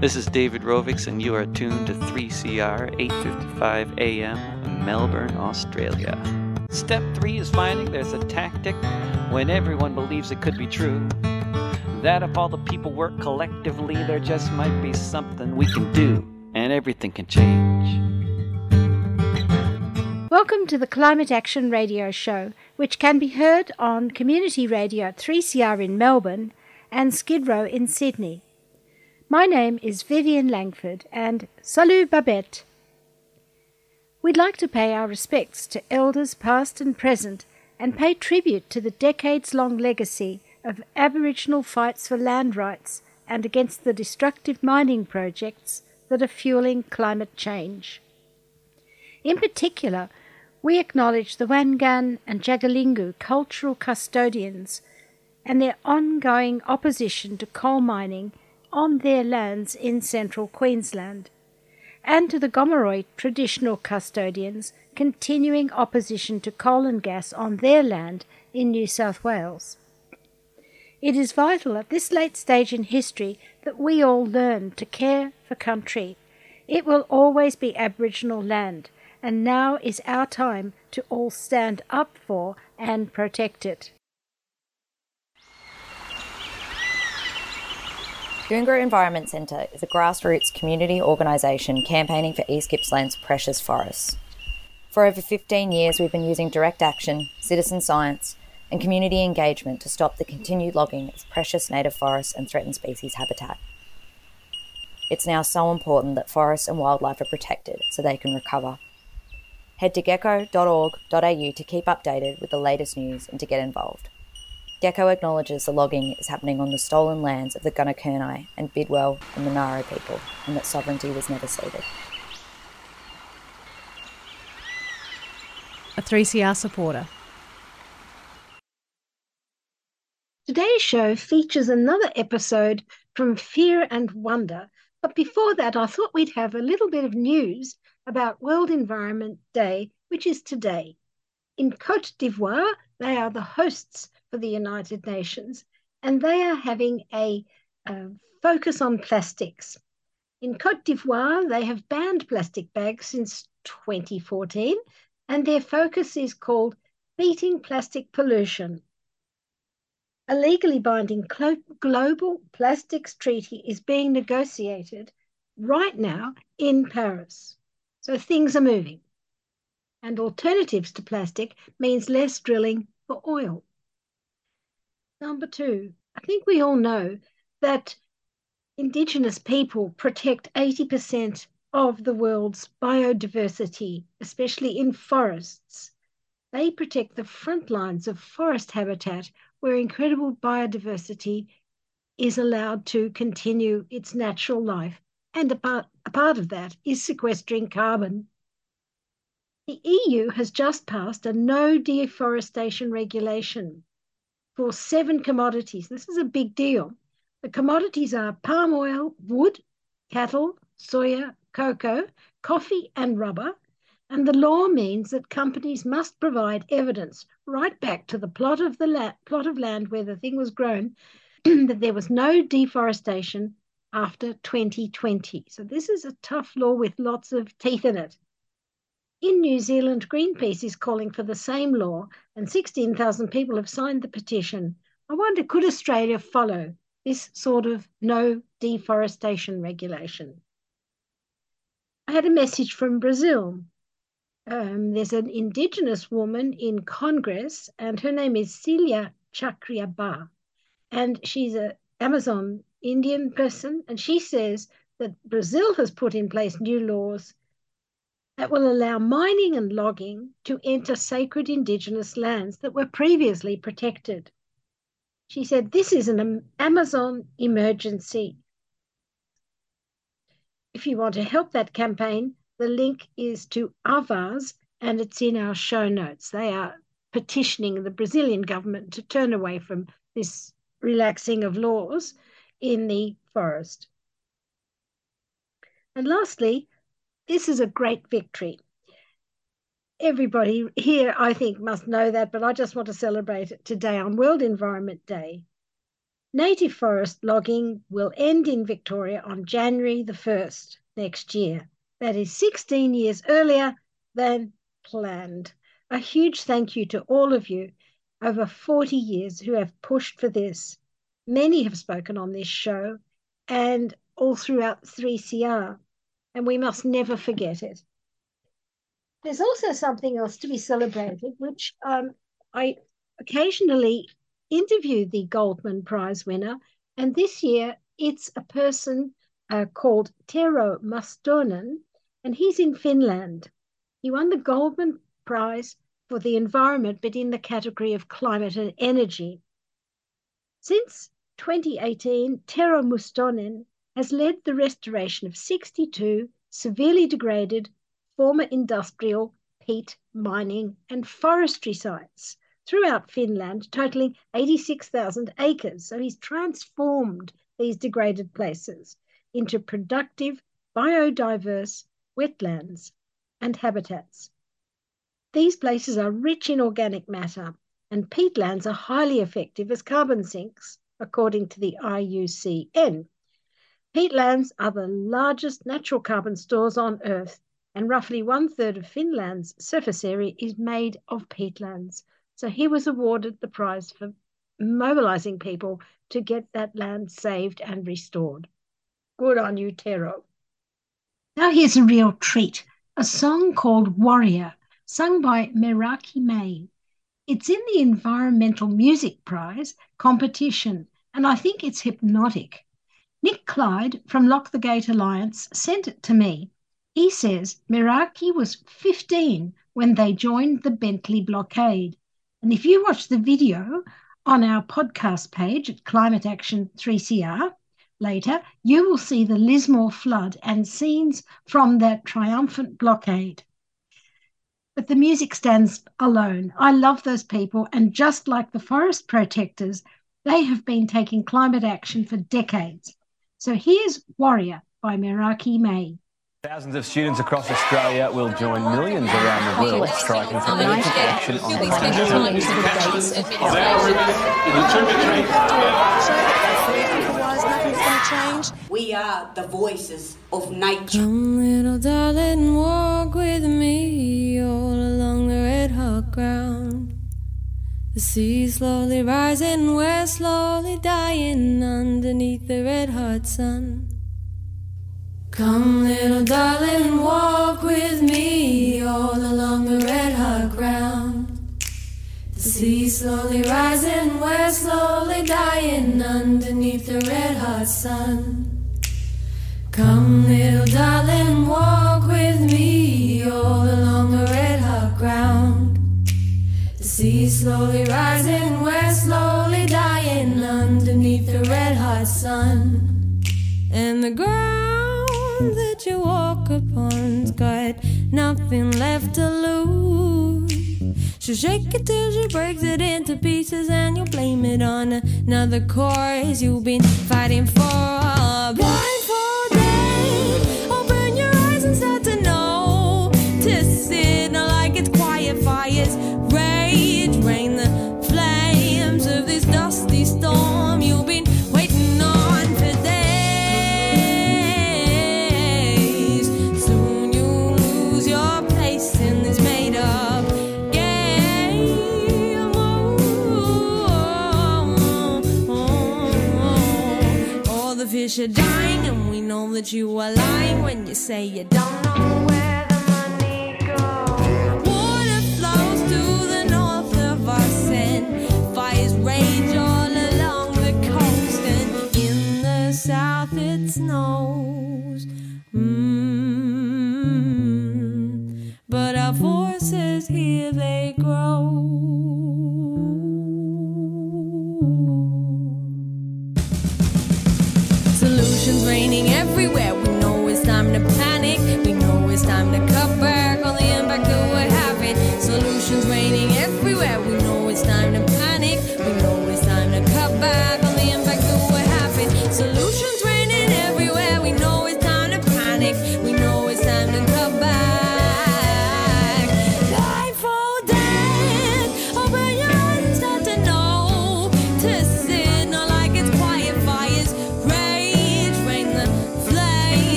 This is David Rovics, and you are tuned to 3CR 8:55 a.m. Melbourne, Australia. Step three is finding there's a tactic when everyone believes it could be true. That if all the people work collectively, there just might be something we can do, and everything can change. Welcome to the Climate Action Radio Show, which can be heard on Community Radio 3CR in Melbourne and Skid Row in Sydney. My name is Vivien Langford and salut Babette. We'd like to pay our respects to elders past and present and pay tribute to the decades long legacy of Aboriginal fights for land rights and against the destructive mining projects that are fueling climate change. In particular, we acknowledge the Wangan and Jagalingou cultural custodians and their ongoing opposition to coal mining on their lands in central Queensland, and to the Gomeroi traditional custodians continuing opposition to coal and gas on their land in New South Wales. It is vital at this late stage in history that we all learn to care for country. It will always be Aboriginal land and now is our time to all stand up for and protect it. Goongerah Environment Centre is a grassroots community organisation campaigning for East Gippsland's precious forests. For over 15 years, we've been using direct action, citizen science, and community engagement to stop the continued logging of precious native forests and threatened species habitat. It's now so important that forests and wildlife are protected so they can recover Head to geco.org.au to keep updated with the latest news and to get involved. GECO acknowledges the logging is happening on the stolen lands of the Gunaikurnai and Bidawal and Monaro people and that sovereignty was never ceded. A 3CR supporter. Today's show features another episode from Fear and Wonder. But before that, I thought we'd have a little bit of news about World Environment Day, which is today. In Cote d'Ivoire, they are the hosts for the United Nations, and they are having a, a focus on plastics. In Cote d'Ivoire, they have banned plastic bags since 2014, and their focus is called Beating Plastic Pollution. A legally binding global plastics treaty is being negotiated right now in Paris. So things are moving. And alternatives to plastic means less drilling for oil. Number two, I think we all know that Indigenous people protect 80% of the world's biodiversity, especially in forests. They protect the front lines of forest habitat where incredible biodiversity is allowed to continue its natural life and a part, a part of that is sequestering carbon. The EU has just passed a no deforestation regulation for seven commodities. This is a big deal. The commodities are palm oil, wood, cattle, soya, cocoa, coffee, and rubber. And the law means that companies must provide evidence right back to the plot of the la- plot of land where the thing was grown that there was no deforestation after 2020. So this is a tough law with lots of teeth in it. In New Zealand, Greenpeace is calling for the same law, and 16,000 people have signed the petition. I wonder, could Australia follow this sort of no deforestation regulation? I had a message from Brazil. Um, there's an indigenous woman in Congress, and her name is Célia Xakriabá, and she's an Amazon Indian person, and she says that Brazil has put in place new laws that will allow mining and logging to enter sacred indigenous lands that were previously protected. She said, This is an Amazon emergency. If you want to help that campaign, the link is to Avaaz and it's in our show notes. They are petitioning the Brazilian government to turn away from this relaxing of laws in the forest. And lastly, this is a great victory. Everybody here, I think, must know that, but I just want to celebrate it today on World Environment Day. Native forest logging will end in Victoria on January the 1st next year. That is 16 years earlier than planned. A huge thank you to all of you over 40 years who have pushed for this. Many have spoken on this show and all throughout 3CR, and we must never forget it. There's also something else to be celebrated, which um, I occasionally interview the Goldman Prize winner, and this year it's a person uh, called Tero Mustonen, and he's in Finland. He won the Goldman Prize for the environment, but in the category of climate and energy. Since 2018, Tero Mustonen has led the restoration of 62 severely degraded former industrial peat mining and forestry sites throughout Finland, totaling 86,000 acres. So he's transformed these degraded places into productive, biodiverse wetlands and habitats. These places are rich in organic matter, and peatlands are highly effective as carbon sinks, according to the IUCN. Peatlands are the largest natural carbon stores on Earth, and roughly one third of Finland's surface area is made of peatlands. So he was awarded the prize for mobilizing people to get that land saved and restored. Good on you, Tero. Now here's a real treat a song called Warrior, sung by Meraki Mae. It's in the Environmental Music Prize competition, and I think it's hypnotic. Nick Clyde from Lock the Gate Alliance sent it to me. He says Meraki was 15 when they joined the Bentley blockade. And if you watch the video on our podcast page at Climate Action 3CR later, you will see the Lismore flood and scenes from that triumphant blockade. But the music stands alone. I love those people, and just like the forest protectors, they have been taking climate action for decades. So here's Warrior by Meraki Mae. Thousands of students across Australia will join millions around the world striking for urgent action on climate change. We are the voices of nature. Come, little darling, walk with me The sea slowly rising, we're slowly dying underneath the red hot sun. Come, little darling, walk with me all along the red hot ground. The sea slowly rising, we're slowly dying underneath the red hot sun. Come, little darling, walk with me all along the red hot ground. Sea slowly rising, we're slowly dying underneath the red hot sun. And the ground that you walk upon's got nothing left to lose. She'll shake it till she breaks it into pieces, and you'll blame it on another cause you've been fighting for. Blindfolded, Are dying, and we know that you are lying when you say you don't know where the money goes. Water flows to the north of us, and fires rage all along the coast, and in the south it snows. Mm. But our forces here they grow.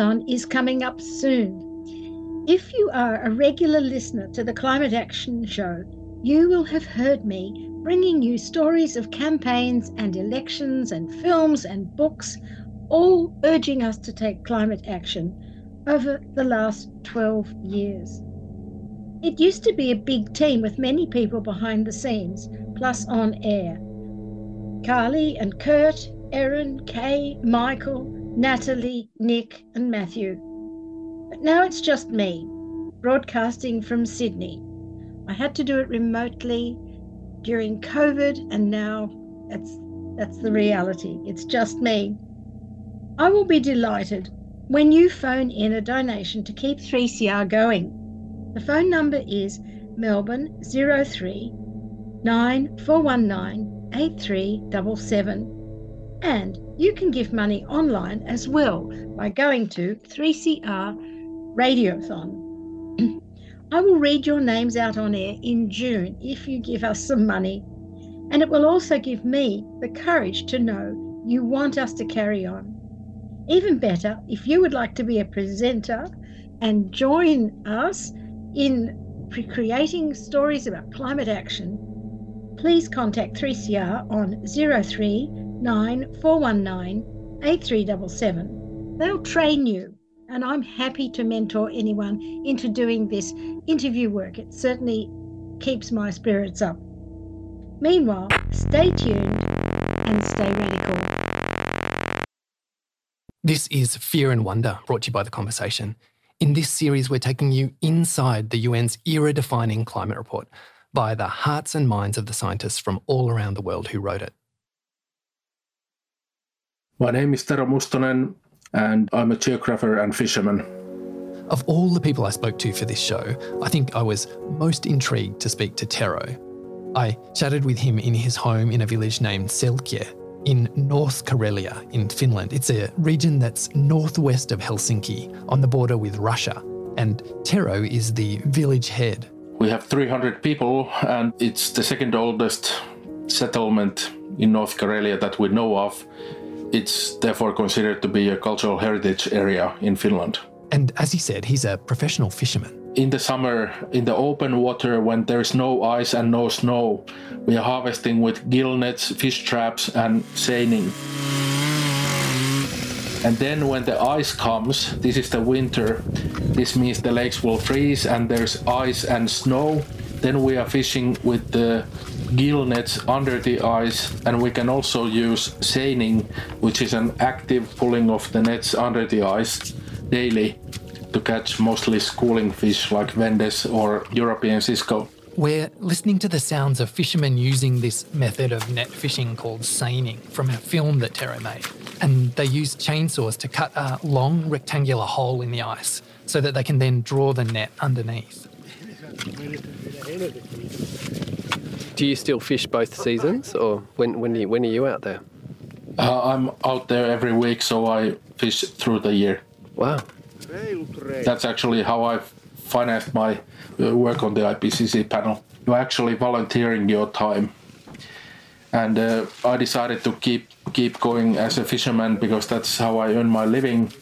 Radiothon is coming up soon. If you are a regular listener to the Climate Action Show, you will have heard me bringing you stories of campaigns and elections and films and books, all urging us to take climate action over the last 12 years. It used to be a big team with many people behind the scenes, plus on air. Carly and Kurt, Erin, Kay, Michael, Natalie, Nick, and Matthew. But now it's just me, broadcasting from Sydney. I had to do it remotely during COVID, and now that's, that's the reality. It's just me. I will be delighted when you phone in a donation to keep 3CR going. The phone number is Melbourne 03 9419 8377. And you can give money online as well by going to 3CR Radiothon. I will read your names out on air in June if you give us some money. And it will also give me the courage to know you want us to carry on. Even better, if you would like to be a presenter and join us in creating stories about climate action, please contact 3CR on 03 9419 8377. They'll train you, and I'm happy to mentor anyone into doing this interview work. It certainly keeps my spirits up. Meanwhile, stay tuned and stay radical. This is Fear and Wonder, brought to you by The Conversation. In this series, we're taking you inside the UN's era defining climate report by the hearts and minds of the scientists from all around the world who wrote it. My name is Tero Mustonen, and I'm a geographer and fisherman. Of all the people I spoke to for this show, I think I was most intrigued to speak to Tero. I chatted with him in his home in a village named Selkie in North Karelia in Finland. It's a region that's northwest of Helsinki on the border with Russia. And Tero is the village head. We have 300 people, and it's the second oldest settlement in North Karelia that we know of. It's therefore considered to be a cultural heritage area in Finland. And as he said, he's a professional fisherman. In the summer, in the open water, when there's no ice and no snow, we are harvesting with gill nets, fish traps, and seining. And then when the ice comes, this is the winter, this means the lakes will freeze and there's ice and snow. Then we are fishing with the gill nets under the ice, and we can also use seining, which is an active pulling of the nets under the ice daily to catch mostly schooling fish like vendace or European cisco. We're listening to the sounds of fishermen using this method of net fishing called seining from a film that Tero made. And they use chainsaws to cut a long rectangular hole in the ice so that they can then draw the net underneath. Do you still fish both seasons, or when when, you, when are you out there? Uh, I'm out there every week, so I fish through the year. Wow. That's actually how I've financed my uh, work on the IPCC panel. You're actually volunteering your time. And uh, I decided to keep keep going as a fisherman because that's how I earn my living.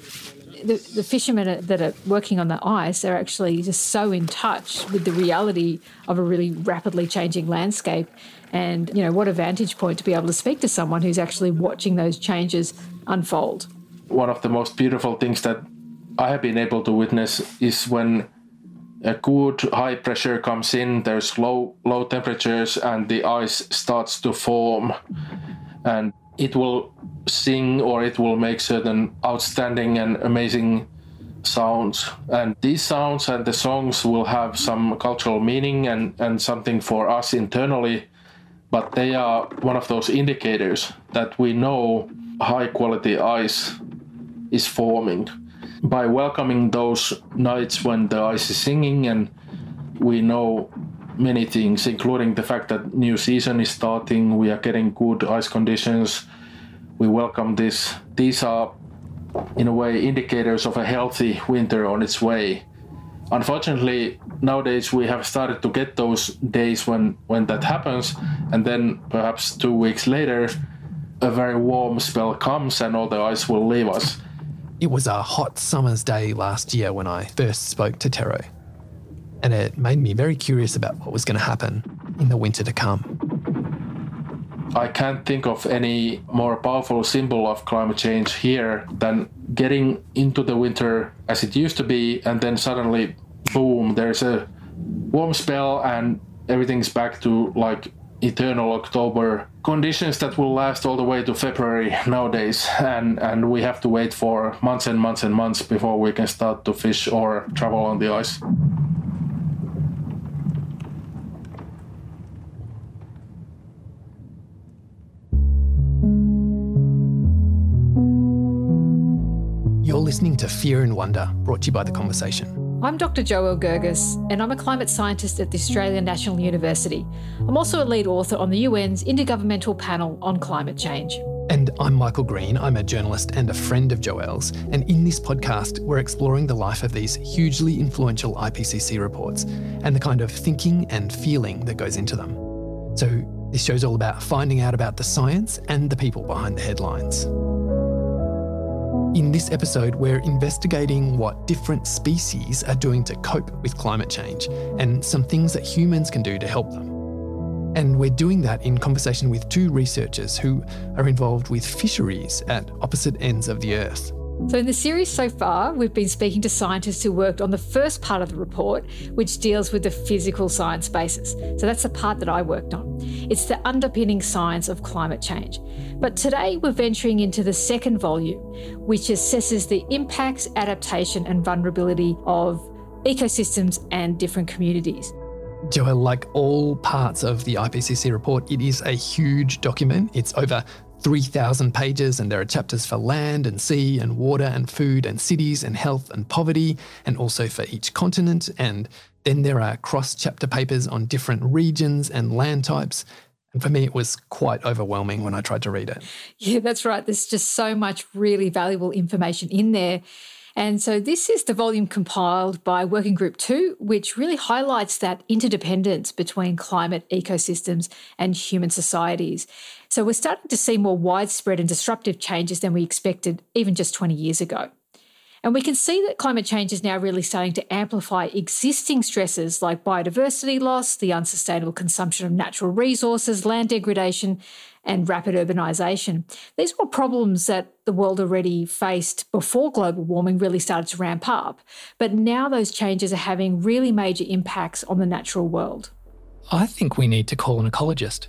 The, the fishermen that are working on the ice are actually just so in touch with the reality of a really rapidly changing landscape. And, you know, what a vantage point to be able to speak to someone who's actually watching those changes unfold. One of the most beautiful things that I have been able to witness is when a good high pressure comes in, there's low low temperatures and the ice starts to form and it will sing or it will make certain outstanding and amazing sounds. And these sounds and the songs will have some cultural meaning and, and something for us internally, but they are one of those indicators that we know high quality ice is forming. By welcoming those nights when the ice is singing and we know many things, including the fact that new season is starting. We are getting good ice conditions. We welcome this. These are, in a way, indicators of a healthy winter on its way. Unfortunately, nowadays we have started to get those days when when that happens, and then perhaps two weeks later, a very warm spell comes and all the ice will leave us. It was a hot summer's day last year when I first spoke to Tero, and it made me very curious about what was going to happen in the winter to come. I can't think of any more powerful symbol of climate change here than getting into the winter as it used to be, and then suddenly, boom, there's a warm spell and everything's back to like eternal October conditions that will last all the way to February nowadays, and and we have to wait for months and months and months before we can start to fish or travel on the ice. Listening to Fear and Wonder, brought to you by The Conversation. I'm Dr. Joelle Gergis, and I'm a climate scientist at the Australian National University. I'm also a lead author on the UN's Intergovernmental Panel on Climate Change. And I'm Michael Green. I'm a journalist and a friend of Joelle's. And in this podcast, we're exploring the life of these hugely influential IPCC reports and the kind of thinking and feeling that goes into them. So, this show's all about finding out about the science and the people behind the headlines. In this episode, we're investigating what different species are doing to cope with climate change and some things that humans can do to help them. And we're doing that in conversation with two researchers who are involved with fisheries at opposite ends of the Earth. So, in the series so far, we've been speaking to scientists who worked on the first part of the report, which deals with the physical science basis. So, that's the part that I worked on. It's the underpinning science of climate change. But today, we're venturing into the second volume, which assesses the impacts, adaptation, and vulnerability of ecosystems and different communities. Joelle, like all parts of the IPCC report, it is a huge document. It's over 3,000 pages, and there are chapters for land and sea and water and food and cities and health and poverty, and also for each continent. And then there are cross chapter papers on different regions and land types. And for me, it was quite overwhelming when I tried to read it. Yeah, that's right. There's just so much really valuable information in there. And so this is the volume compiled by Working Group 2, which really highlights that interdependence between climate ecosystems and human societies. So we're starting to see more widespread and disruptive changes than we expected even just 20 years ago. And we can see that climate change is now really starting to amplify existing stresses like biodiversity loss, the unsustainable consumption of natural resources, land degradation, and rapid urbanisation. These were problems that the world already faced before global warming really started to ramp up. But now those changes are having really major impacts on the natural world. I think we need to call an ecologist.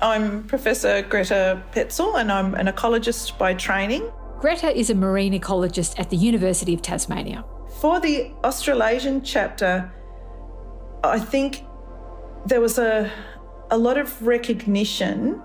I'm Professor Gretta Pecl, and I'm an ecologist by training. Greta is a marine ecologist at the University of Tasmania. For the Australasian chapter, I think there was a, a lot of recognition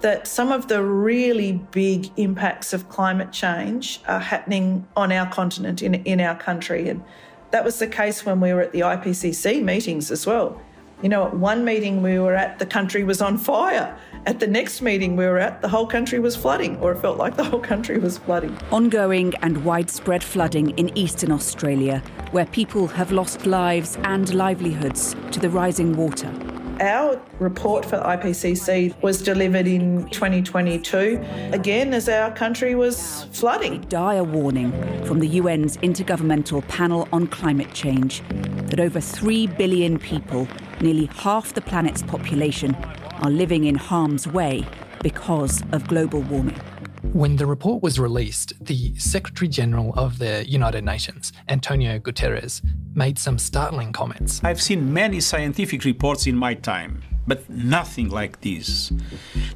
that some of the really big impacts of climate change are happening on our continent, in, in our country. And that was the case when we were at the IPCC meetings as well. You know, at one meeting we were at, the country was on fire. At the next meeting we were at, the whole country was flooding, or it felt like the whole country was flooding. Ongoing and widespread flooding in eastern Australia, where people have lost lives and livelihoods to the rising water. Our report for IPCC was delivered in 2022, again as our country was flooding. Dire warning from the UN's Intergovernmental Panel on Climate Change that over 3 billion people, nearly half the planet's population, are living in harm's way because of global warming. When the report was released, the Secretary General of the United Nations, Antonio Guterres, made some startling comments. I've seen many scientific reports in my time, but nothing like this.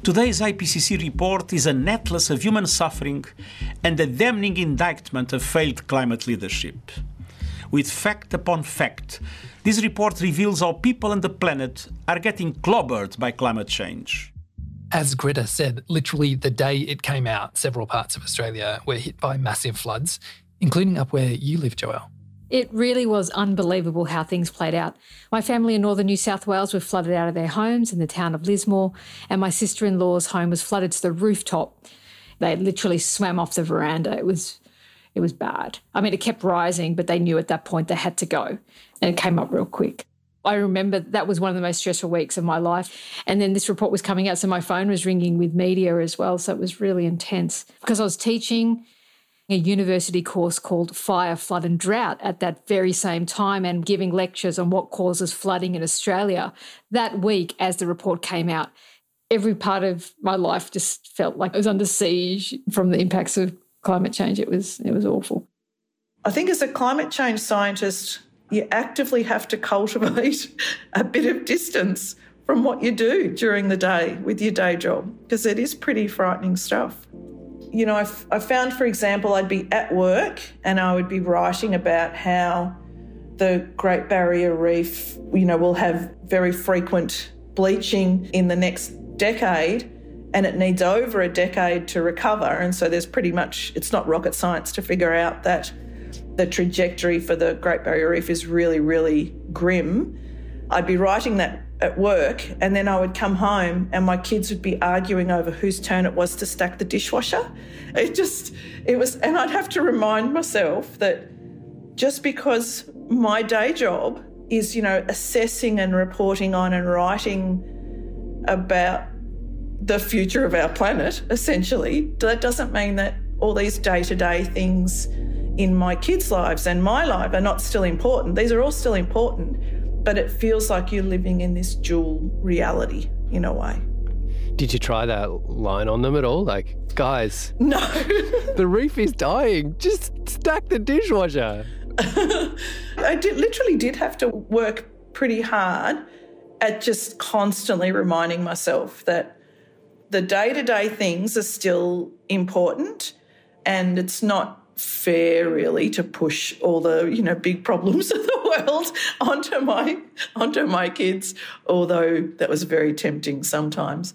Today's IPCC report is an atlas of human suffering and a damning indictment of failed climate leadership. With fact upon fact, this report reveals how people and the planet are getting clobbered by climate change. As Gretta said, literally the day it came out, several parts of Australia were hit by massive floods, including up where you live, Joelle. It really was unbelievable how things played out. My family in northern New South Wales were flooded out of their homes in the town of Lismore, and my sister in law's home was flooded to the rooftop. They literally swam off the veranda. It was it was bad. I mean, it kept rising, but they knew at that point they had to go, and it came up real quick. I remember that was one of the most stressful weeks of my life. And then this report was coming out, so my phone was ringing with media as well. So it was really intense because I was teaching a university course called Fire, Flood and Drought at that very same time and giving lectures on what causes flooding in Australia. That week, as the report came out, every part of my life just felt like it was under siege from the impacts of climate change. It was it was awful. I think as a climate change scientist, you actively have to cultivate a bit of distance from what you do during the day with your day job because it is pretty frightening stuff. You know, I've, found, for example, I'd be at work and I would be writing about how the Great Barrier Reef, you know, will have very frequent bleaching in the next decade and it needs over a decade to recover. And so there's pretty much, it's not rocket science to figure out that the trajectory for the Great Barrier Reef is really, really grim. I'd be writing that at work and then I would come home and my kids would be arguing over whose turn it was to stack the dishwasher. It just, it was, and I'd have to remind myself that just because my day job is, you know, assessing and reporting on and writing about the future of our planet, essentially, that doesn't mean that all these day to day things in my kids' lives and my life are not still important. These are all still important, but it feels like you're living in this dual reality in a way. Did you try that line on them at all? Like, guys, no, the reef is dying. Just stack the dishwasher. I did, literally did have to work pretty hard at just constantly reminding myself that the day to day things are still important and it's not fair really to push all the you know big problems of the world onto my onto my kids although that was very tempting sometimes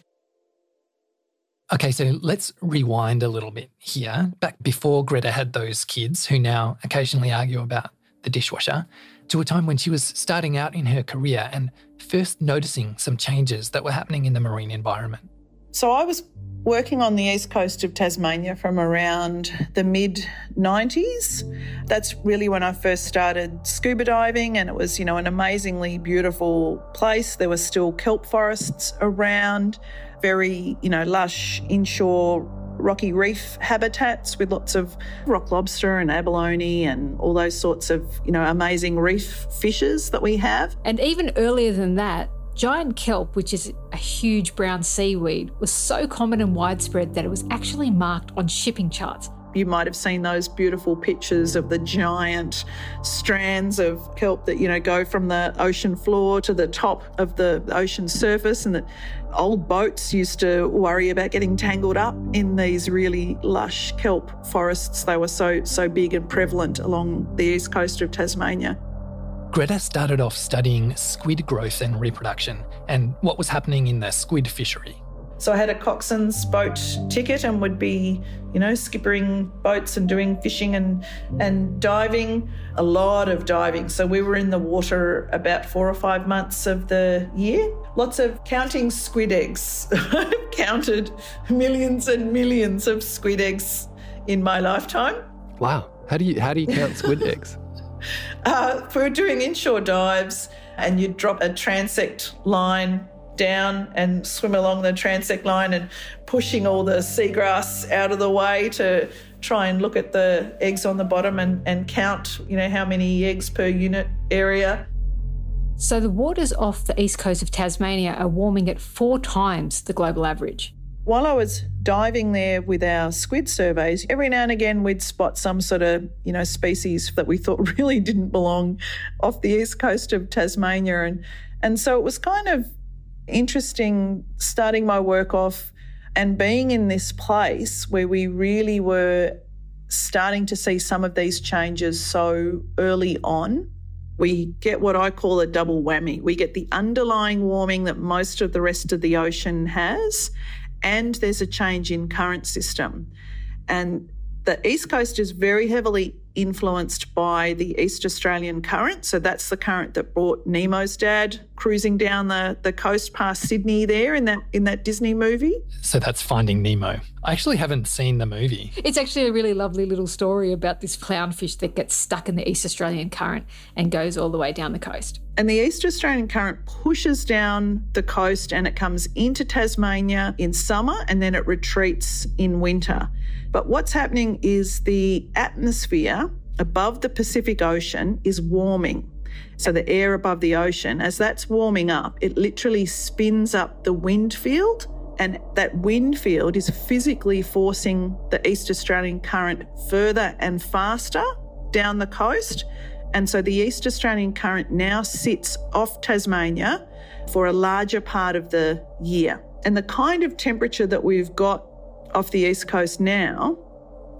Okay, so let's rewind a little bit here. Back before Gretta had those kids who now occasionally argue about the dishwasher, to a time when she was starting out in her career and first noticing some changes that were happening in the marine environment. So I was working on the east coast of Tasmania from around the mid 90s. That's really when I first started scuba diving, and it was, you know, an amazingly beautiful place. There were still kelp forests around, very, you know, lush inshore rocky reef habitats with lots of rock lobster and abalone and all those sorts of, you know, amazing reef fishes that we have. And even earlier than that, Giant kelp, which is a huge brown seaweed, was so common and widespread that it was actually marked on shipping charts. You might have seen those beautiful pictures of the giant strands of kelp that, you know, go from the ocean floor to the top of the ocean surface and that old boats used to worry about getting tangled up in these really lush kelp forests. They were so so big and prevalent along the east coast of Tasmania. Gretta started off studying squid growth and reproduction and what was happening in the squid fishery. So I had a coxswain's boat ticket and would be, you know, skippering boats and doing fishing and and diving, a lot of diving. So we were in the water about 4 or 5 months of the year. Lots of counting squid eggs. I've counted millions and millions of squid eggs in my lifetime. Wow. How do you how do you count squid eggs? Uh, we were doing inshore dives, and you'd drop a transect line down and swim along the transect line and pushing all the seagrass out of the way to try and look at the eggs on the bottom and, and count, you know, how many eggs per unit area. So the waters off the east coast of Tasmania are warming at four times the global average. While I was diving there with our squid surveys, every now and again we'd spot some sort of, you know, species that we thought really didn't belong off the east coast of Tasmania. And and so it was kind of interesting starting my work off and being in this place where we really were starting to see some of these changes so early on. We get what I call a double whammy. We get the underlying warming that most of the rest of the ocean has, and there's a change in current system. And the East Coast is very heavily influenced by the East Australian current. So that's the current that brought Nemo's dad cruising down the, the coast past Sydney there in that in that Disney movie. So that's Finding Nemo. I actually haven't seen the movie. It's actually a really lovely little story about this clownfish that gets stuck in the East Australian current and goes all the way down the coast. And the East Australian current pushes down the coast and it comes into Tasmania in summer and then it retreats in winter. But what's happening is the atmosphere above the Pacific Ocean is warming. So the air above the ocean, as that's warming up, it literally spins up the wind field. And that wind field is physically forcing the East Australian current further and faster down the coast. And so the East Australian current now sits off Tasmania for a larger part of the year. And the kind of temperature that we've got off the East Coast now,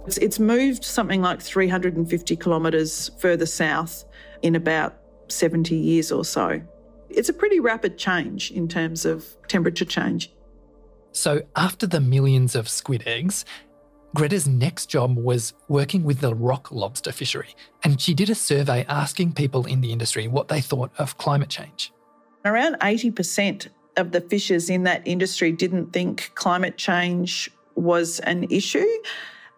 it's, it's moved something like 350 kilometres further south in about 70 years or so. It's a pretty rapid change in terms of temperature change. So, after the millions of squid eggs, Gretta's next job was working with the rock lobster fishery, and she did a survey asking people in the industry what they thought of climate change. Around 80% of the fishers in that industry didn't think climate change was an issue.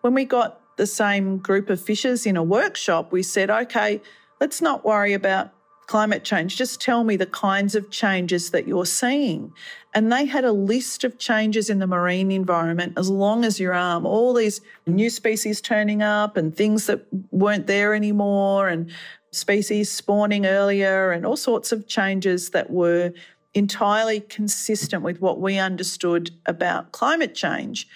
When we got the same group of fishers in a workshop, we said, okay, let's not worry about climate change. Just tell me the kinds of changes that you're seeing. And they had a list of changes in the marine environment as long as your arm, all these new species turning up and things that weren't there anymore, and species spawning earlier, and all sorts of changes that were entirely consistent with what we understood about climate change.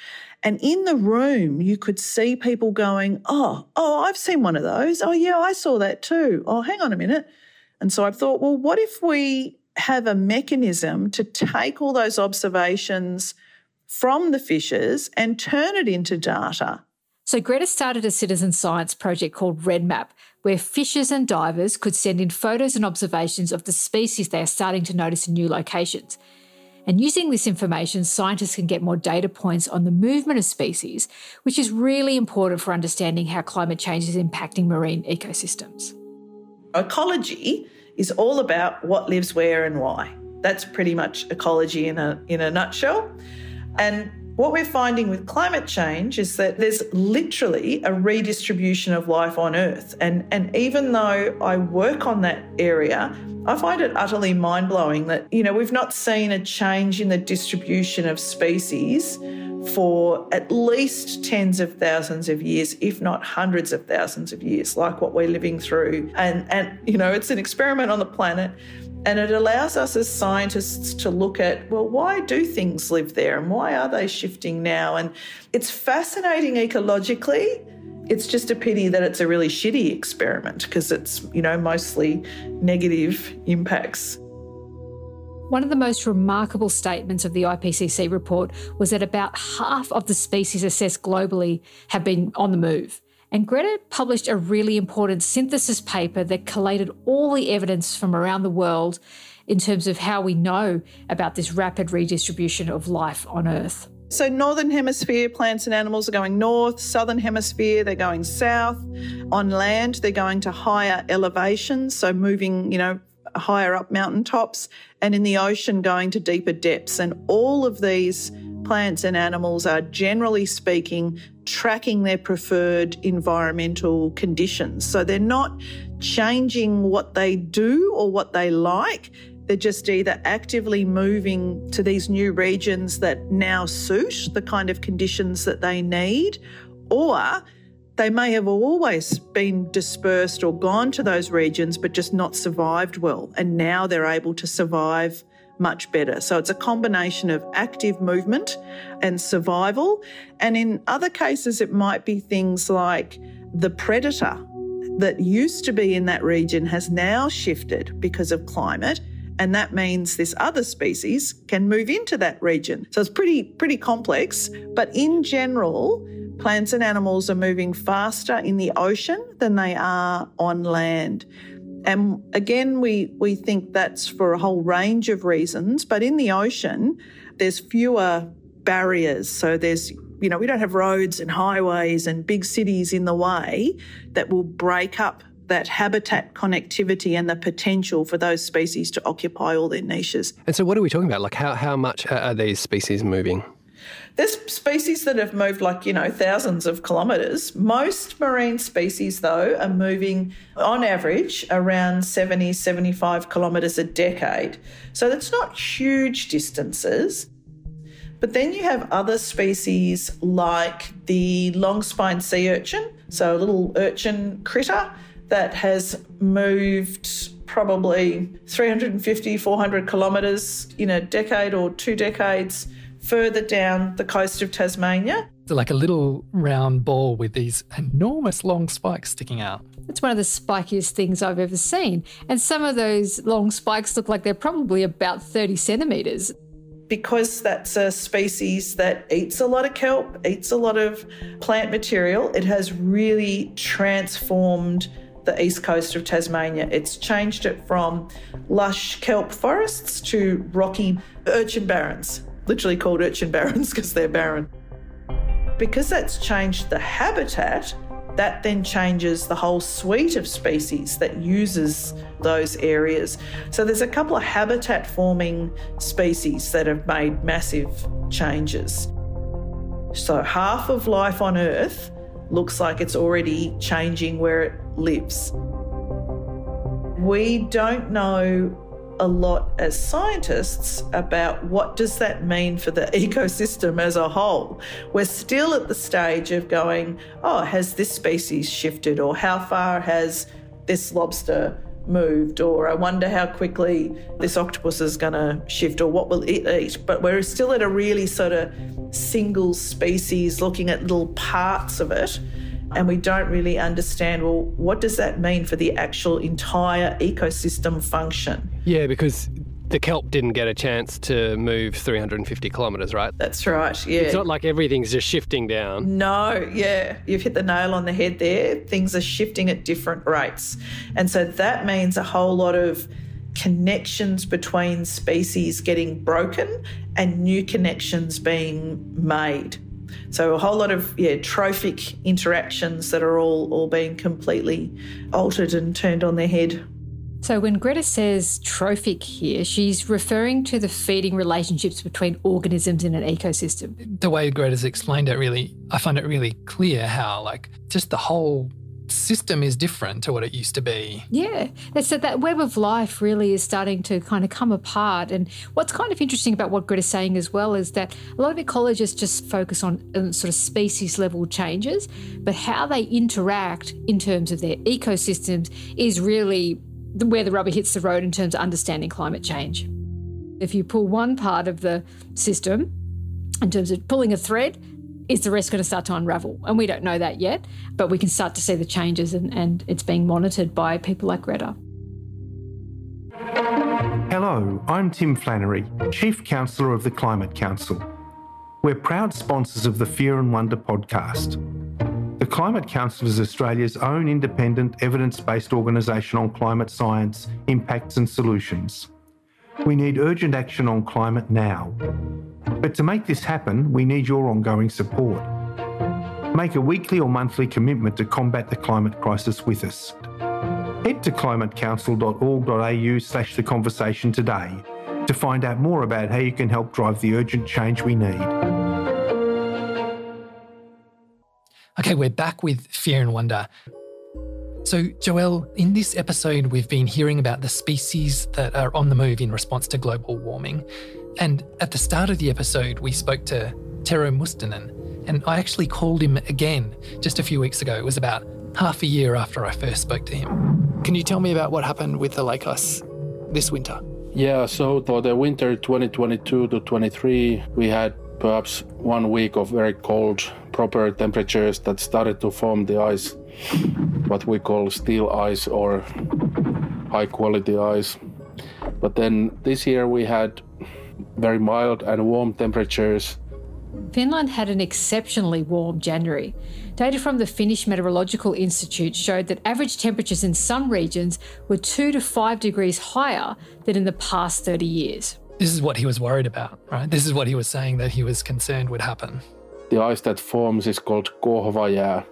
And in the room, you could see people going, Oh, oh, I've seen one of those. Oh, yeah, I saw that too. Oh, hang on a minute. And so I thought, well, what if we have a mechanism to take all those observations from the fishers and turn it into data? So Gretta started a citizen science project called REDMAP, where fishers and divers could send in photos and observations of the species they are starting to notice in new locations. And using this information, scientists can get more data points on the movement of species, which is really important for understanding how climate change is impacting marine ecosystems. Ecology is all about what lives where and why. That's pretty much ecology in a, in a nutshell. And what we're finding with climate change is that there's literally a redistribution of life on Earth. And, and even though I work on that area, I find it utterly mind blowing that, you know, we've not seen a change in the distribution of species for at least tens of thousands of years, if not hundreds of thousands of years, like what we're living through. And, and you know, it's an experiment on the planet. And it allows us as scientists to look at, well, why do things live there and why are they shifting now? And it's fascinating ecologically. It's just a pity that it's a really shitty experiment because it's, you know, mostly negative impacts. One of the most remarkable statements of the IPCC report was that about half of the species assessed globally have been on the move. And Gretta published a really important synthesis paper that collated all the evidence from around the world in terms of how we know about this rapid redistribution of life on Earth. So, northern hemisphere plants and animals are going north, southern hemisphere they're going south. On land, they're going to higher elevations, so moving, you know, higher up mountaintops, and in the ocean, going to deeper depths. And all of these plants and animals are generally speaking tracking their preferred environmental conditions. So they're not changing what they do or what they like. They're just either actively moving to these new regions that now suit the kind of conditions that they need, or they may have always been dispersed or gone to those regions but just not survived well. And now they're able to survive much better. So it's a combination of active movement and survival. And in other cases, it might be things like the predator that used to be in that region has now shifted because of climate. And that means this other species can move into that region. So it's pretty, pretty complex. But in general, plants and animals are moving faster in the ocean than they are on land. And again, we, we think that's for a whole range of reasons. But in the ocean, there's fewer barriers. So there's you know, we don't have roads and highways and big cities in the way that will break up that habitat connectivity and the potential for those species to occupy all their niches. And so, what are we talking about? Like, how, how much are these species moving? There's species that have moved like, you know, thousands of kilometres. Most marine species, though, are moving on average around 70, 75 kilometres a decade. So that's not huge distances. But then you have other species like the long spined sea urchin, so a little urchin critter that has moved probably 350, 400 kilometres in a decade or two decades further down the coast of Tasmania. It's like a little round ball with these enormous long spikes sticking out. It's one of the spikiest things I've ever seen. And some of those long spikes look like they're probably about 30 centimetres. Because that's a species that eats a lot of kelp, eats a lot of plant material, it has really transformed the east coast of Tasmania. It's changed it from lush kelp forests to rocky urchin barrens, literally called urchin barrens because they're barren. Because that's changed the habitat, that then changes the whole suite of species that uses those areas. So there's a couple of habitat forming species that have made massive changes. So half of life on Earth looks like it's already changing where it lives. We don't know a lot as scientists about what does that mean for the ecosystem as a whole. We're still at the stage of going, oh, has this species shifted or how far has this lobster moved or I wonder how quickly this octopus is going to shift or what will it eat. But we're still at a really sort of single species looking at little parts of it and we don't really understand well what does that mean for the actual entire ecosystem function yeah because the kelp didn't get a chance to move 350 kilometres, right? That's right, yeah. It's not like everything's just shifting down. No, yeah. You've hit the nail on the head there. Things are shifting at different rates. And so that means a whole lot of connections between species getting broken and new connections being made. So a whole lot of yeah trophic interactions that are all all being completely altered and turned on their head. So when Gretta says trophic here, she's referring to the feeding relationships between organisms in an ecosystem. The way Gretta's explained it really I find it really clear how like just the whole system is different to what it used to be. Yeah, that, that web of life really is starting to kind of come apart. And what's kind of interesting about what Gretta's saying as well is that a lot of ecologists just focus on um, sort of species level changes, but how they interact in terms of their ecosystems is really where the rubber hits the road in terms of understanding climate change. If you pull one part of the system, in terms of pulling a thread, is the rest going to start to unravel? And we don't know that yet, but we can start to see the changes and, and it's being monitored by people like Gretta. Hello, I'm Tim Flannery, Chief Counsellor of the Climate Council. We're proud sponsors of the Fear and Wonder podcast. The Climate Council is Australia's own independent, evidence based organisation on climate science, impacts, and solutions. We need urgent action on climate now. But to make this happen, we need your ongoing support. Make a weekly or monthly commitment to combat the climate crisis with us. Head to climatecouncil.org.au slash the conversation today to find out more about how you can help drive the urgent change we need. Okay, we're back with Fear and Wonder. So, Joelle, in this episode, we've been hearing about the species that are on the move in response to global warming. And at the start of the episode, we spoke to Tero Mustonen, and I actually called him again just a few weeks ago. It was about half a year after I first spoke to him. Can you tell me about what happened with the lake ice this winter? Yeah, so for the winter 2022 to 23, we had perhaps one week of very cold, proper temperatures that started to form the ice, what we call steel ice or high quality ice. But then this year we had very mild and warm temperatures. Finland had an exceptionally warm January. Data from the Finnish Meteorological Institute showed that average temperatures in some regions were 2 to 5 degrees higher than in the past 30 years. This is what he was worried about, right? This is what he was saying that he was concerned would happen. the ice that forms is called kohvajää,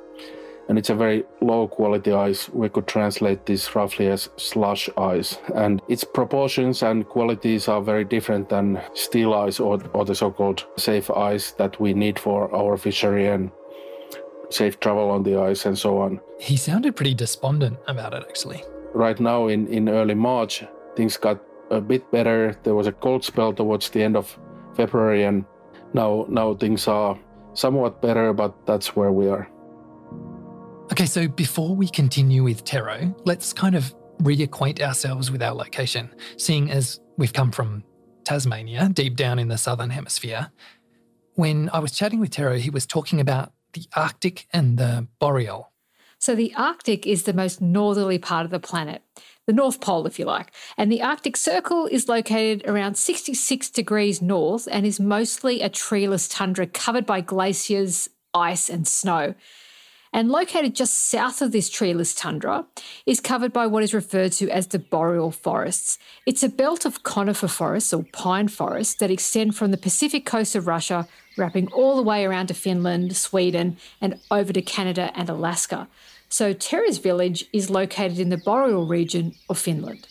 and it's a very low quality ice. We could translate this roughly as slush ice, and its proportions and qualities are very different than steel ice or, or the so called safe ice that we need for our fishery and safe travel on the ice and so on. He sounded pretty despondent about it, actually. Right now, in, in early March, things got a bit better. There was a cold spell towards the end of February, and now now things are somewhat better, but that's where we are. Okay, so before we continue with Tero, let's kind of reacquaint ourselves with our location, seeing as we've come from Tasmania, deep down in the southern hemisphere. When I was chatting with Tero, he was talking about the Arctic and the boreal. So, the Arctic is the most northerly part of the planet, the North Pole, if you like. And the Arctic Circle is located around 66 degrees north and is mostly a treeless tundra covered by glaciers, ice, and snow. And located just south of this treeless tundra is covered by what is referred to as the boreal forests. It's a belt of conifer forests or pine forests that extend from the Pacific coast of Russia, wrapping all the way around to Finland, Sweden, and over to Canada and Alaska. So Tero's village is located in the boreal region of Finland.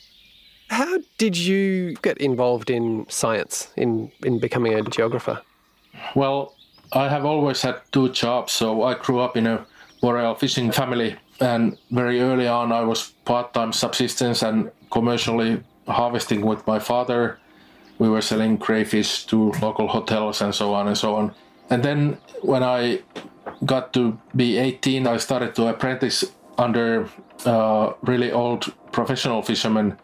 How did you get involved in science, in, in becoming a geographer? Well, I have always had two jobs. So I grew up in a boreal fishing family. And very early on, I was part time subsistence and commercially harvesting with my father. We were selling crayfish to local hotels and so on and so on. And then when I got to be 18, I started to apprentice under uh, really old professional fishermen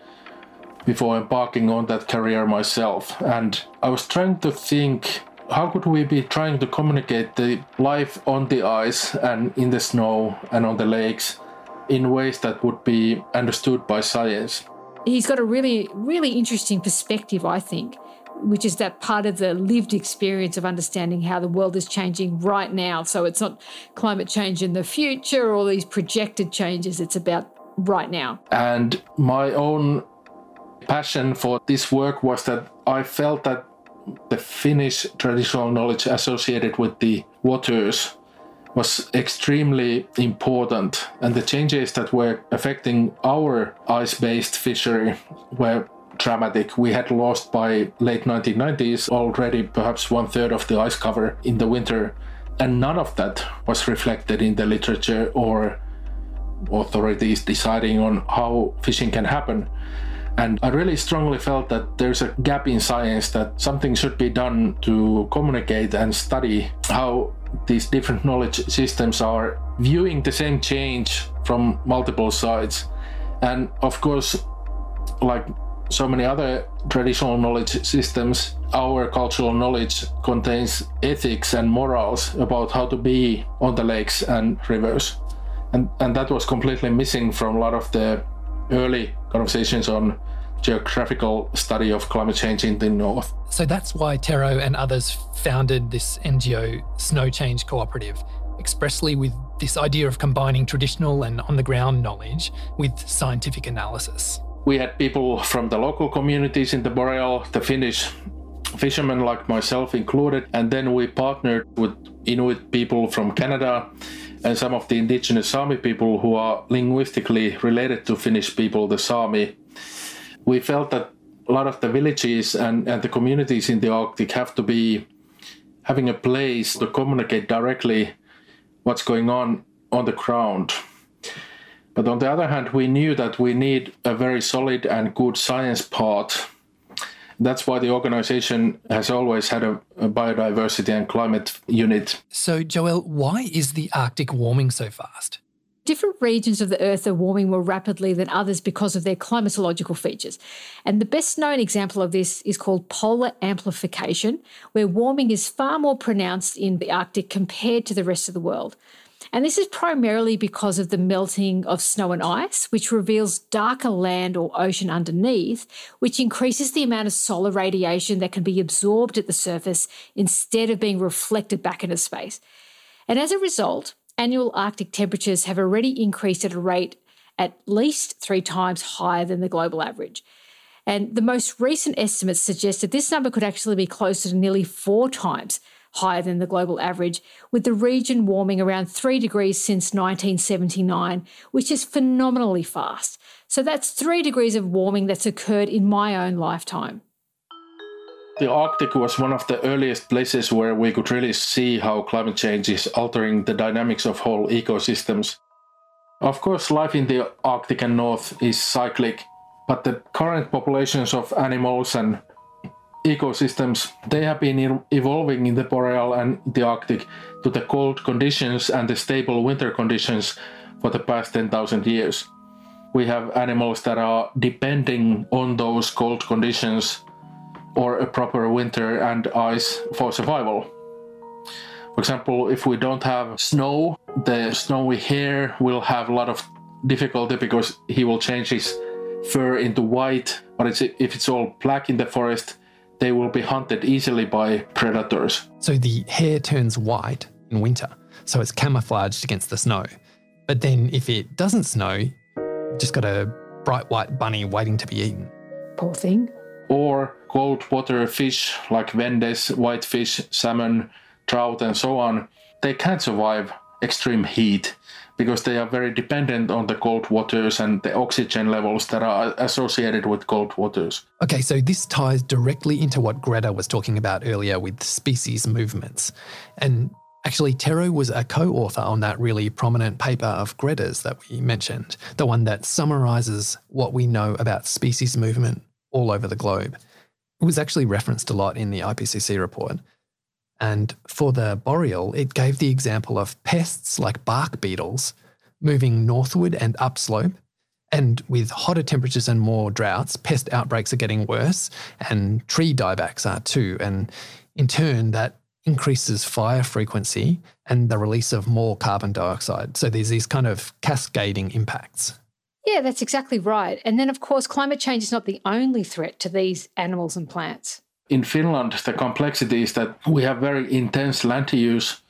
before embarking on that career myself. And I was trying to think how could we be trying to communicate the life on the ice and in the snow and on the lakes in ways that would be understood by science? He's got a really, really interesting perspective, I think, which is that part of the lived experience of understanding how the world is changing right now. So it's not climate change in the future or these projected changes, it's about right now. And my own passion for this work was that I felt that the Finnish traditional knowledge associated with the waters was extremely important, and the changes that were affecting our ice based fishery were dramatic. We had lost by late 1990s already perhaps one third of the ice cover in the winter, and none of that was reflected in the literature or authorities deciding on how fishing can happen. And I really strongly felt that there's a gap in science that something should be done to communicate and study how these different knowledge systems are viewing the same change from multiple sides. And of course, like so many other traditional knowledge systems, our cultural knowledge contains ethics and morals about how to be on the lakes and rivers. And, and that was completely missing from a lot of the early conversations on geographical study of climate change in the north. So that's why Tero and others founded this NGO Snowchange Cooperative, expressly with this idea of combining traditional and on the ground knowledge with scientific analysis. We had people from the local communities in the Boreal, the Finnish fishermen like myself included, and then we partnered with Inuit people from Canada and some of the indigenous Sami people who are linguistically related to Finnish people, the Sami we felt that a lot of the villages and, and the communities in the Arctic have to be having a place to communicate directly what's going on on the ground. But on the other hand, we knew that we need a very solid and good science part. That's why the organization has always had a, a biodiversity and climate unit. So, Joelle, why is the Arctic warming so fast? Different regions of the Earth are warming more rapidly than others because of their climatological features. And the best known example of this is called polar amplification, where warming is far more pronounced in the Arctic compared to the rest of the world. And this is primarily because of the melting of snow and ice, which reveals darker land or ocean underneath, which increases the amount of solar radiation that can be absorbed at the surface instead of being reflected back into space. And as a result, annual Arctic temperatures have already increased at a rate at least three times higher than the global average. And the most recent estimates suggest that this number could actually be closer to nearly four times higher than the global average, with the region warming around 3 degrees since 1979, which is phenomenally fast. So that's 3 degrees of warming that's occurred in my own lifetime. The Arctic was one of the earliest places where we could really see how climate change is altering the dynamics of whole ecosystems. Of course, life in the Arctic and North is cyclic, but the current populations of animals and ecosystems they have been evolving in the boreal and the arctic to the cold conditions and the stable winter conditions for the past 10,000 years we have animals that are depending on those cold conditions or a proper winter and ice for survival for example if we don't have snow the snowy hare will have a lot of difficulty because he will change his fur into white but it's, if it's all black in the forest they will be hunted easily by predators. So the hare turns white in winter, so it's camouflaged against the snow. But then if it doesn't snow, just got a bright white bunny waiting to be eaten. Poor thing. Or cold water fish like vendace, whitefish, salmon, trout, and so on, they can't survive extreme heat because they are very dependent on the cold waters and the oxygen levels that are associated with cold waters. Okay, so this ties directly into what Gretta was talking about earlier with species movements. And actually, Tero was a co author on that really prominent paper of Gretta's that we mentioned, the one that summarizes what we know about species movement all over the globe. It was actually referenced a lot in the IPCC report. And for the boreal, it gave the example of pests like bark beetles moving northward and upslope. And with hotter temperatures and more droughts, pest outbreaks are getting worse, and tree diebacks are too. And in turn, that increases fire frequency and the release of more carbon dioxide. So there's these kind of cascading impacts. Yeah, that's exactly right. And then, of course, climate change is not the only threat to these animals and plants in Finland, the complexity is that we have very intense land use,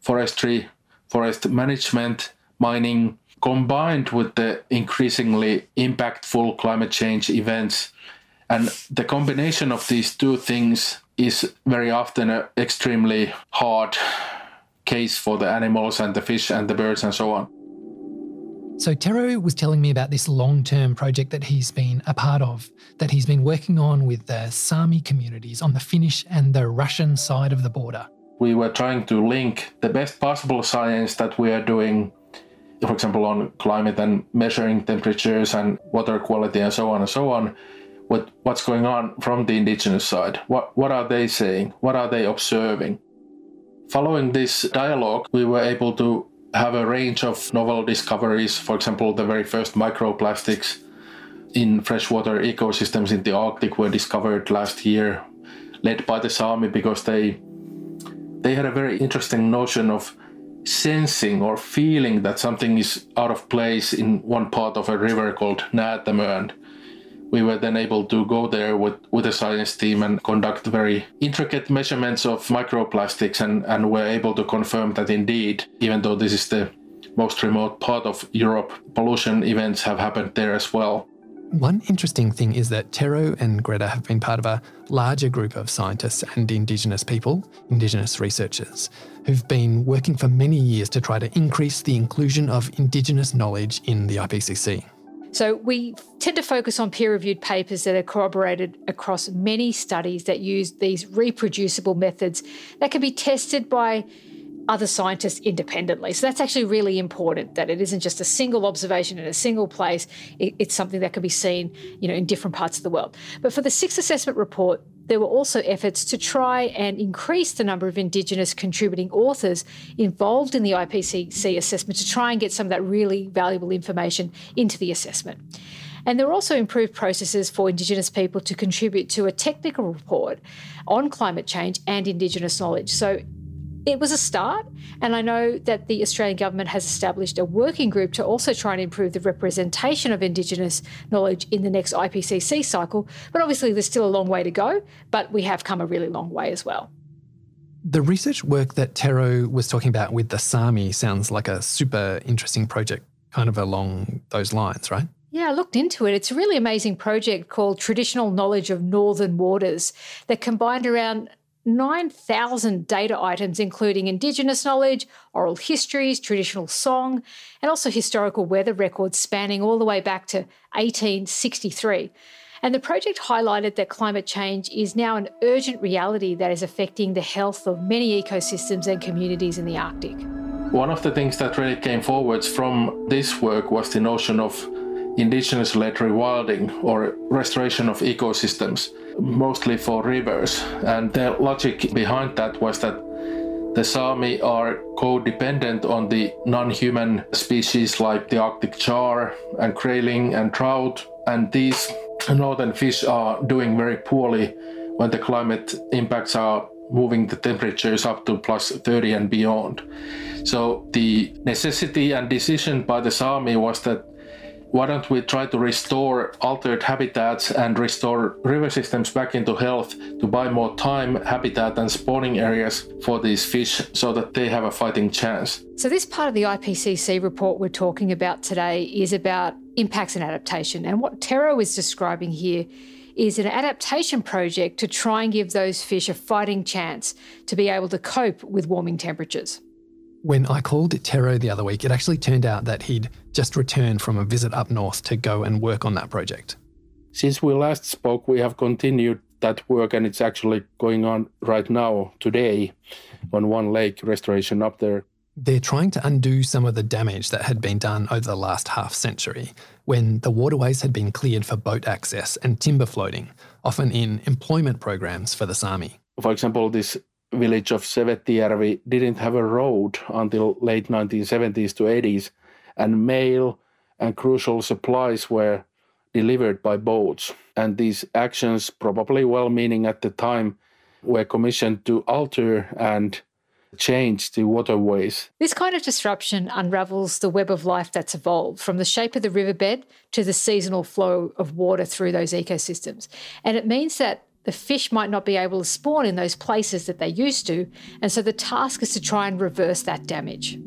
forestry, forest management, mining, combined with the increasingly impactful climate change events. And the combination of these two things is very often an extremely hard case for the animals and the fish and the birds and so on. So, Tero was telling me about this long term project that he's been a part of, that he's been working on with the Sami communities on the Finnish and the Russian side of the border. We were trying to link the best possible science that we are doing, for example, on climate and measuring temperatures and water quality and so on and so on, with what's going on from the indigenous side. What, what are they saying? What are they observing? Following this dialogue, we were able to have a range of novel discoveries. For example, the very first microplastics in freshwater ecosystems in the Arctic were discovered last year, led by the Sami because they they had a very interesting notion of sensing or feeling that something is out of place in one part of a river called Näätämö we were then able to go there with, with a science team and conduct very intricate measurements of microplastics and, and were able to confirm that indeed, even though this is the most remote part of Europe, pollution events have happened there as well. One interesting thing is that Tero and Gretta have been part of a larger group of scientists and Indigenous people, Indigenous researchers, who've been working for many years to try to increase the inclusion of Indigenous knowledge in the IPCC. So we tend to focus on peer reviewed papers that are corroborated across many studies that use these reproducible methods that can be tested by other scientists independently. So that's actually really important that it isn't just a single observation in a single place. it's something that can be seen, you know, in different parts of the world. But for the sixth assessment report, there were also efforts to try and increase the number of Indigenous contributing authors involved in the IPCC assessment to try and get some of that really valuable information into the assessment. And there are also improved processes for Indigenous people to contribute to a technical report on climate change and Indigenous knowledge. So it was a start, and I know that the Australian government has established a working group to also try and improve the representation of Indigenous knowledge in the next IPCC cycle. But obviously, there's still a long way to go, but we have come a really long way as well. The research work that Tero was talking about with the Sami sounds like a super interesting project, kind of along those lines, right? Yeah, I looked into it. It's a really amazing project called Traditional Knowledge of Northern Waters that combined around 9,000 data items, including Indigenous knowledge, oral histories, traditional song, and also historical weather records spanning all the way back to 1863. And the project highlighted that climate change is now an urgent reality that is affecting the health of many ecosystems and communities in the Arctic. One of the things that really came forwards from this work was the notion of indigenous led rewilding or restoration of ecosystems, mostly for rivers. And the logic behind that was that the Sami are codependent on the non human species like the Arctic char and grayling and trout, and these northern fish are doing very poorly when the climate impacts are moving the temperatures up to plus 30 and beyond. So the necessity and decision by the Sami was that why don't we try to restore altered habitats and restore river systems back into health to buy more time, habitat, and spawning areas for these fish so that they have a fighting chance? So, this part of the IPCC report we're talking about today is about impacts and adaptation. And what Tero is describing here is an adaptation project to try and give those fish a fighting chance to be able to cope with warming temperatures. When I called Tero the other week, it actually turned out that he'd just returned from a visit up north to go and work on that project. Since we last spoke, we have continued that work and it's actually going on right now, today, on one lake restoration up there. They're trying to undo some of the damage that had been done over the last half century when the waterways had been cleared for boat access and timber floating, often in employment programs for the Sami. For example, this village of Sevettijärvi didn't have a road until late 1970s to 80s, and mail and crucial supplies were delivered by boats. And these actions, probably well meaning at the time, were commissioned to alter and change the waterways. This kind of disruption unravels the web of life that's evolved from the shape of the riverbed to the seasonal flow of water through those ecosystems. And it means that the fish might not be able to spawn in those places that they used to. And so the task is to try and reverse that damage.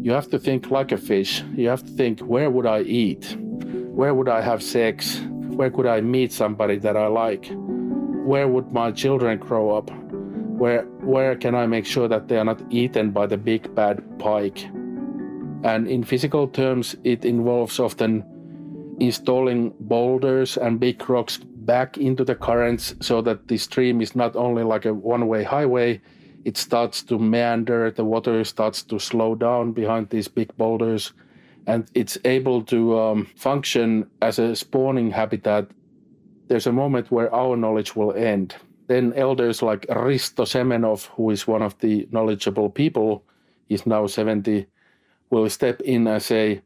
You have to think like a fish. You have to think where would I eat? Where would I have sex? Where could I meet somebody that I like? Where would my children grow up? Where where can I make sure that they are not eaten by the big bad pike? And in physical terms, it involves often installing boulders and big rocks back into the currents so that the stream is not only like a one way highway, it starts to meander, the water starts to slow down behind these big boulders, and it's able to um, function as a spawning habitat. There's a moment where our knowledge will end. Then elders like Risto Semenov, who is one of the knowledgeable people, he's now 70, will step in and say,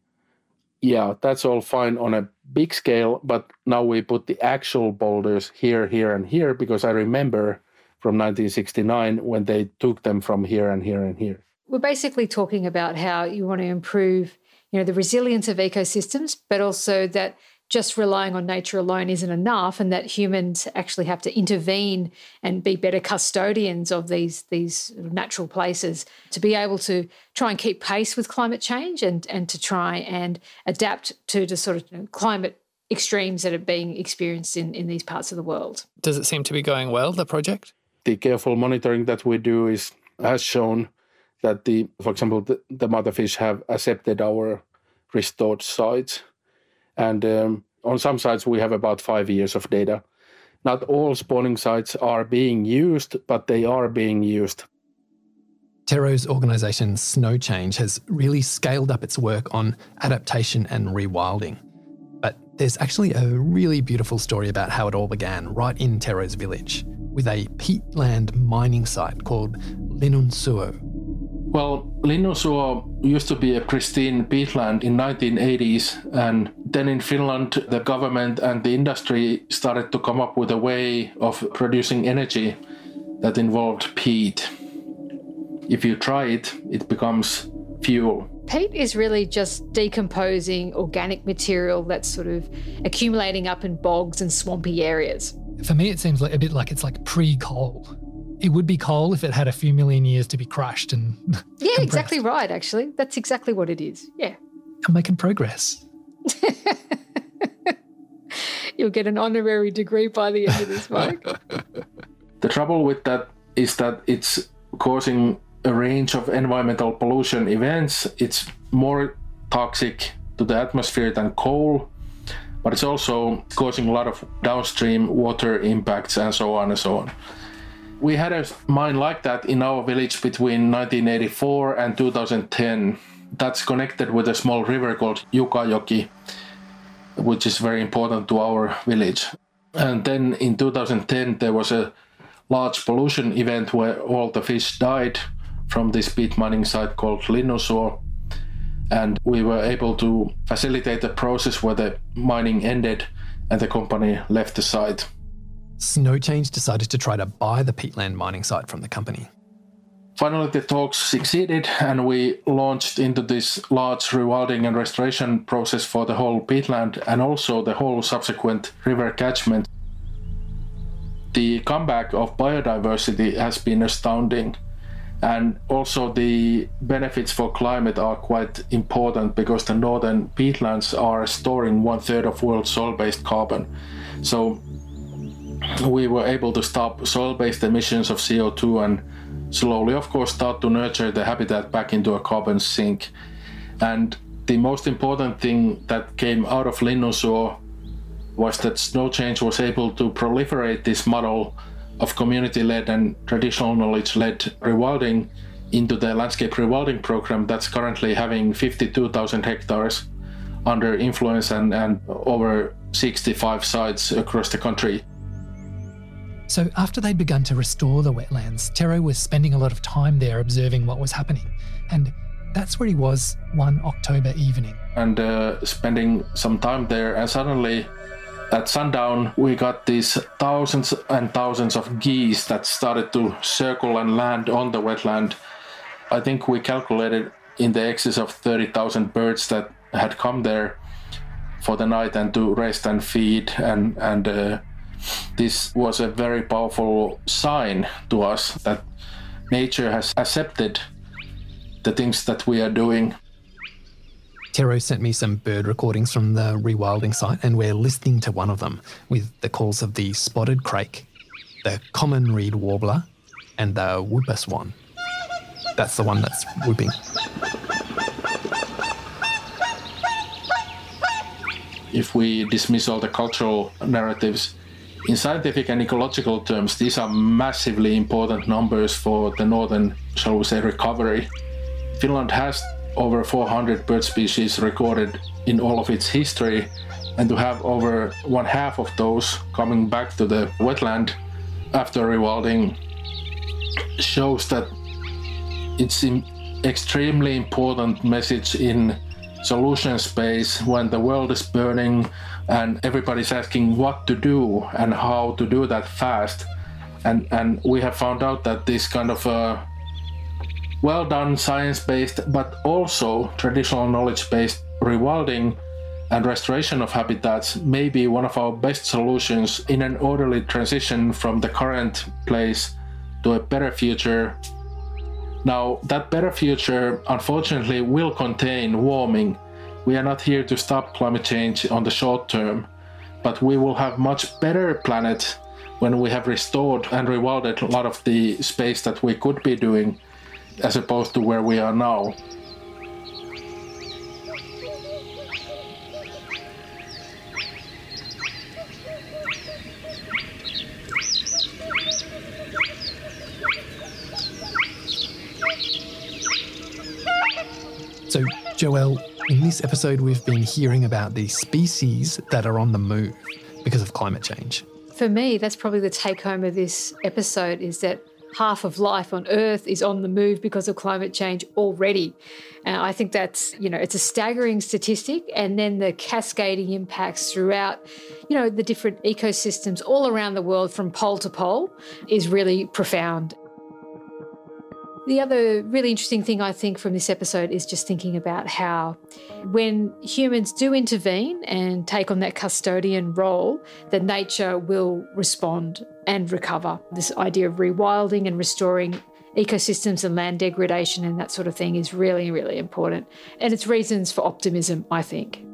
yeah, that's all fine on a big scale, but now we put the actual boulders here, here, and here because I remember from 1969 when they took them from here and here and here. We're basically talking about how you want to improve, you know, the resilience of ecosystems, but also that just relying on nature alone isn't enough and that humans actually have to intervene and be better custodians of these these natural places to be able to try and keep pace with climate change and and to try and adapt to the sort of you know, climate extremes that are being experienced in, in these parts of the world. Does it seem to be going well, the project? The careful monitoring that we do is has shown that the, for example, the, the motherfish have accepted our restored sites and um, on some sites, we have about five years of data. Not all spawning sites are being used, but they are being used. Tero's organisation Snowchange has really scaled up its work on adaptation and rewilding. But there's actually a really beautiful story about how it all began right in Tero's village, with a peatland mining site called Linnunsuo well, Linnunsuo used to be a pristine peatland in 1980s, and then in Finland, the government and the industry started to come up with a way of producing energy that involved peat. If you try it, it becomes fuel. Peat is really just decomposing organic material that's sort of accumulating up in bogs and swampy areas. For me, it seems like a bit like it's like pre-coal it would be coal if it had a few million years to be crushed and yeah exactly right actually. That's exactly what it is. Yeah. I'm making progress. You'll get an honorary degree by the end of this mike. The trouble with that is that it's causing a range of environmental pollution events. It's more toxic to the atmosphere than coal, but it's also causing a lot of downstream water impacts and so on and so on. We had a mine like that in our village between 1984 and 2010. That's connected with a small river called Jukajoki, which is very important to our village. And then in 2010, there was a large pollution event where all the fish died from this peat mining site called Linnunsuo. And we were able to facilitate the process where the mining ended and the company left the site. Snowchange decided to try to buy the peatland mining site from the company. Finally, the talks succeeded, and we launched into this large rewilding and restoration process for the whole peatland and also the whole subsequent river catchment. The comeback of biodiversity has been astounding, and also the benefits for climate are quite important because the northern peatlands are storing one third of world soil-based carbon. So we were able to stop soil-based emissions of CO2 and slowly, of course, start to nurture the habitat back into a carbon sink. And the most important thing that came out of Linnunsuo was that Snowchange was able to proliferate this model of community-led and traditional knowledge-led rewilding into the landscape rewilding program that's currently having 52,000 hectares under influence and, and over 65 sites across the country. So, after they'd begun to restore the wetlands, Tero was spending a lot of time there observing what was happening. And that's where he was one October evening. And uh, spending some time there, and suddenly at sundown, we got these thousands and thousands of geese that started to circle and land on the wetland. I think we calculated in the excess of 30,000 birds that had come there for the night and to rest and feed and and uh, this was a very powerful sign to us that nature has accepted the things that we are doing. Tero sent me some bird recordings from the rewilding site, and we're listening to one of them with the calls of the spotted crake, the common reed warbler, and the whooper swan. That's the one that's whooping. If we dismiss all the cultural narratives, in scientific and ecological terms, these are massively important numbers for the northern, shall we say, recovery. Finland has over 400 bird species recorded in all of its history, and to have over one half of those coming back to the wetland after rewilding shows that it's an extremely important message in solution space when the world is burning and everybody's asking what to do and how to do that fast. And and we have found out that this kind of uh, well done science based, but also traditional knowledge based rewilding and restoration of habitats may be one of our best solutions in an orderly transition from the current place to a better future. Now, that better future unfortunately will contain warming we are not here to stop climate change on the short term, but we will have much better planet when we have restored and rewilded a lot of the space that we could be doing as opposed to where we are now. So, Joelle, in this episode, we've been hearing about the species that are on the move because of climate change. For me, that's probably the take home of this episode is that half of life on Earth is on the move because of climate change already. And I think that's, you know, it's a staggering statistic. And then the cascading impacts throughout, you know, the different ecosystems all around the world from pole to pole is really profound. The other really interesting thing I think from this episode is just thinking about how when humans do intervene and take on that custodian role, that nature will respond and recover. This idea of rewilding and restoring ecosystems and land degradation and that sort of thing is really, really important. And it's reasons for optimism, I think.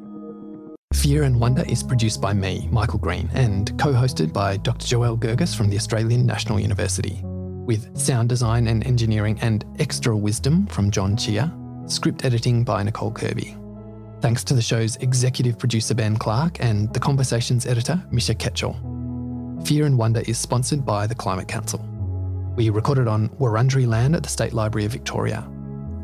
Fear and Wonder is produced by me, Michael Green, and co hosted by Dr. Joelle Gergis from the Australian National University. With sound design and engineering and extra wisdom from John Chia, script editing by Nicole Kirby. Thanks to the show's executive producer Ben Clark and the Conversations editor Misha Ketchell. Fear and Wonder is sponsored by the Climate Council. We recorded on Wurundjeri land at the State Library of Victoria.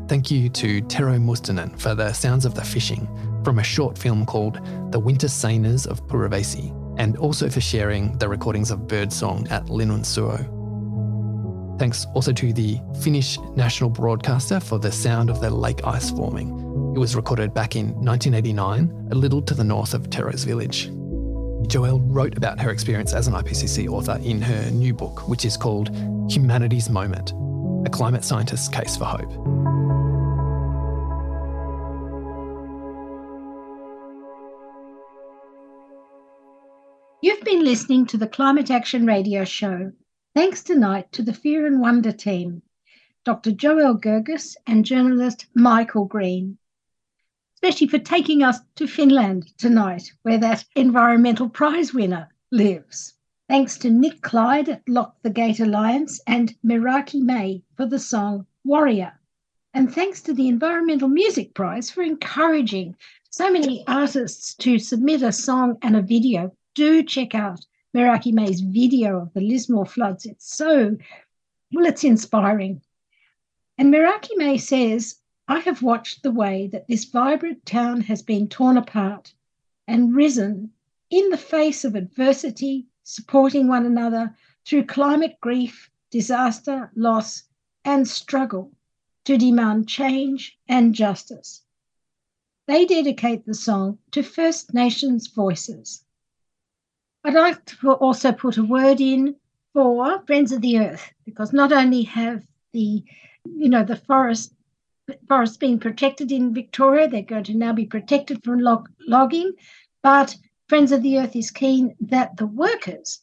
Thank you to Tero Mustonen for the sounds of the fishing from a short film called The Winter Seiners of Puruvesi, and also for sharing the recordings of birdsong at Linnunsuo. Thanks also to the Finnish national broadcaster for the sound of the lake ice forming. It was recorded back in 1989, a little to the north of Tero's village. Joelle wrote about her experience as an IPCC author in her new book, which is called Humanity's Moment A Climate Scientist's Case for Hope. You've been listening to the Climate Action Radio Show. Thanks tonight to the Fear and Wonder team, Dr. Joelle Gergis and journalist Michael Green, especially for taking us to Finland tonight, where that environmental prize winner lives. Thanks to Nick Clyde at Lock the Gate Alliance and Meraki Mae for the song Warrior. And thanks to the Environmental Music Prize for encouraging so many artists to submit a song and a video do check out Meraki Mae's video of the Lismore floods. It's so, well, it's inspiring. And Meraki May says, I have watched the way that this vibrant town has been torn apart and risen in the face of adversity, supporting one another through climate grief, disaster, loss, and struggle to demand change and justice. They dedicate the song to First Nations voices. I'd like to also put a word in for Friends of the Earth because not only have the, you know, the forest forests being protected in Victoria, they're going to now be protected from log- logging, but Friends of the Earth is keen that the workers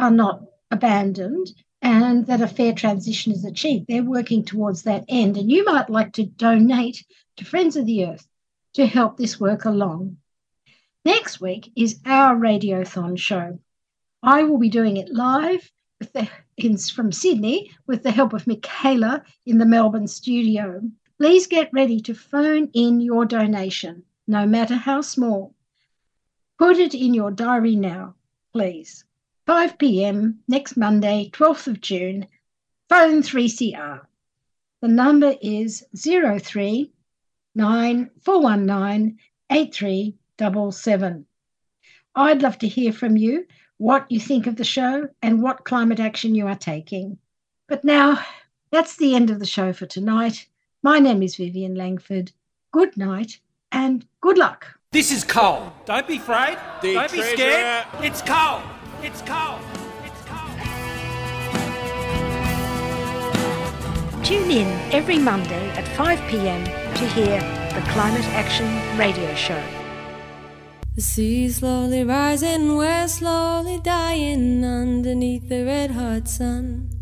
are not abandoned and that a fair transition is achieved. They're working towards that end, and you might like to donate to Friends of the Earth to help this work along. Next week is our Radiothon show. I will be doing it live the, in, from Sydney with the help of Michaela in the Melbourne studio. Please get ready to phone in your donation, no matter how small. Put it in your diary now, please. 5 pm next Monday, 12th of June, phone 3CR. The number is 03 9419 double seven. I'd love to hear from you what you think of the show and what climate action you are taking. But now, that's the end of the show for tonight. My name is Vivien Langford. Good night and good luck. This is coal. Don't be afraid. The Don't be treasure. scared. It's coal. It's coal. It's coal. Tune in every Monday at 5 pm to hear the Climate Action Radio Show. The sea slowly rising, we're slowly dying underneath the red hot sun.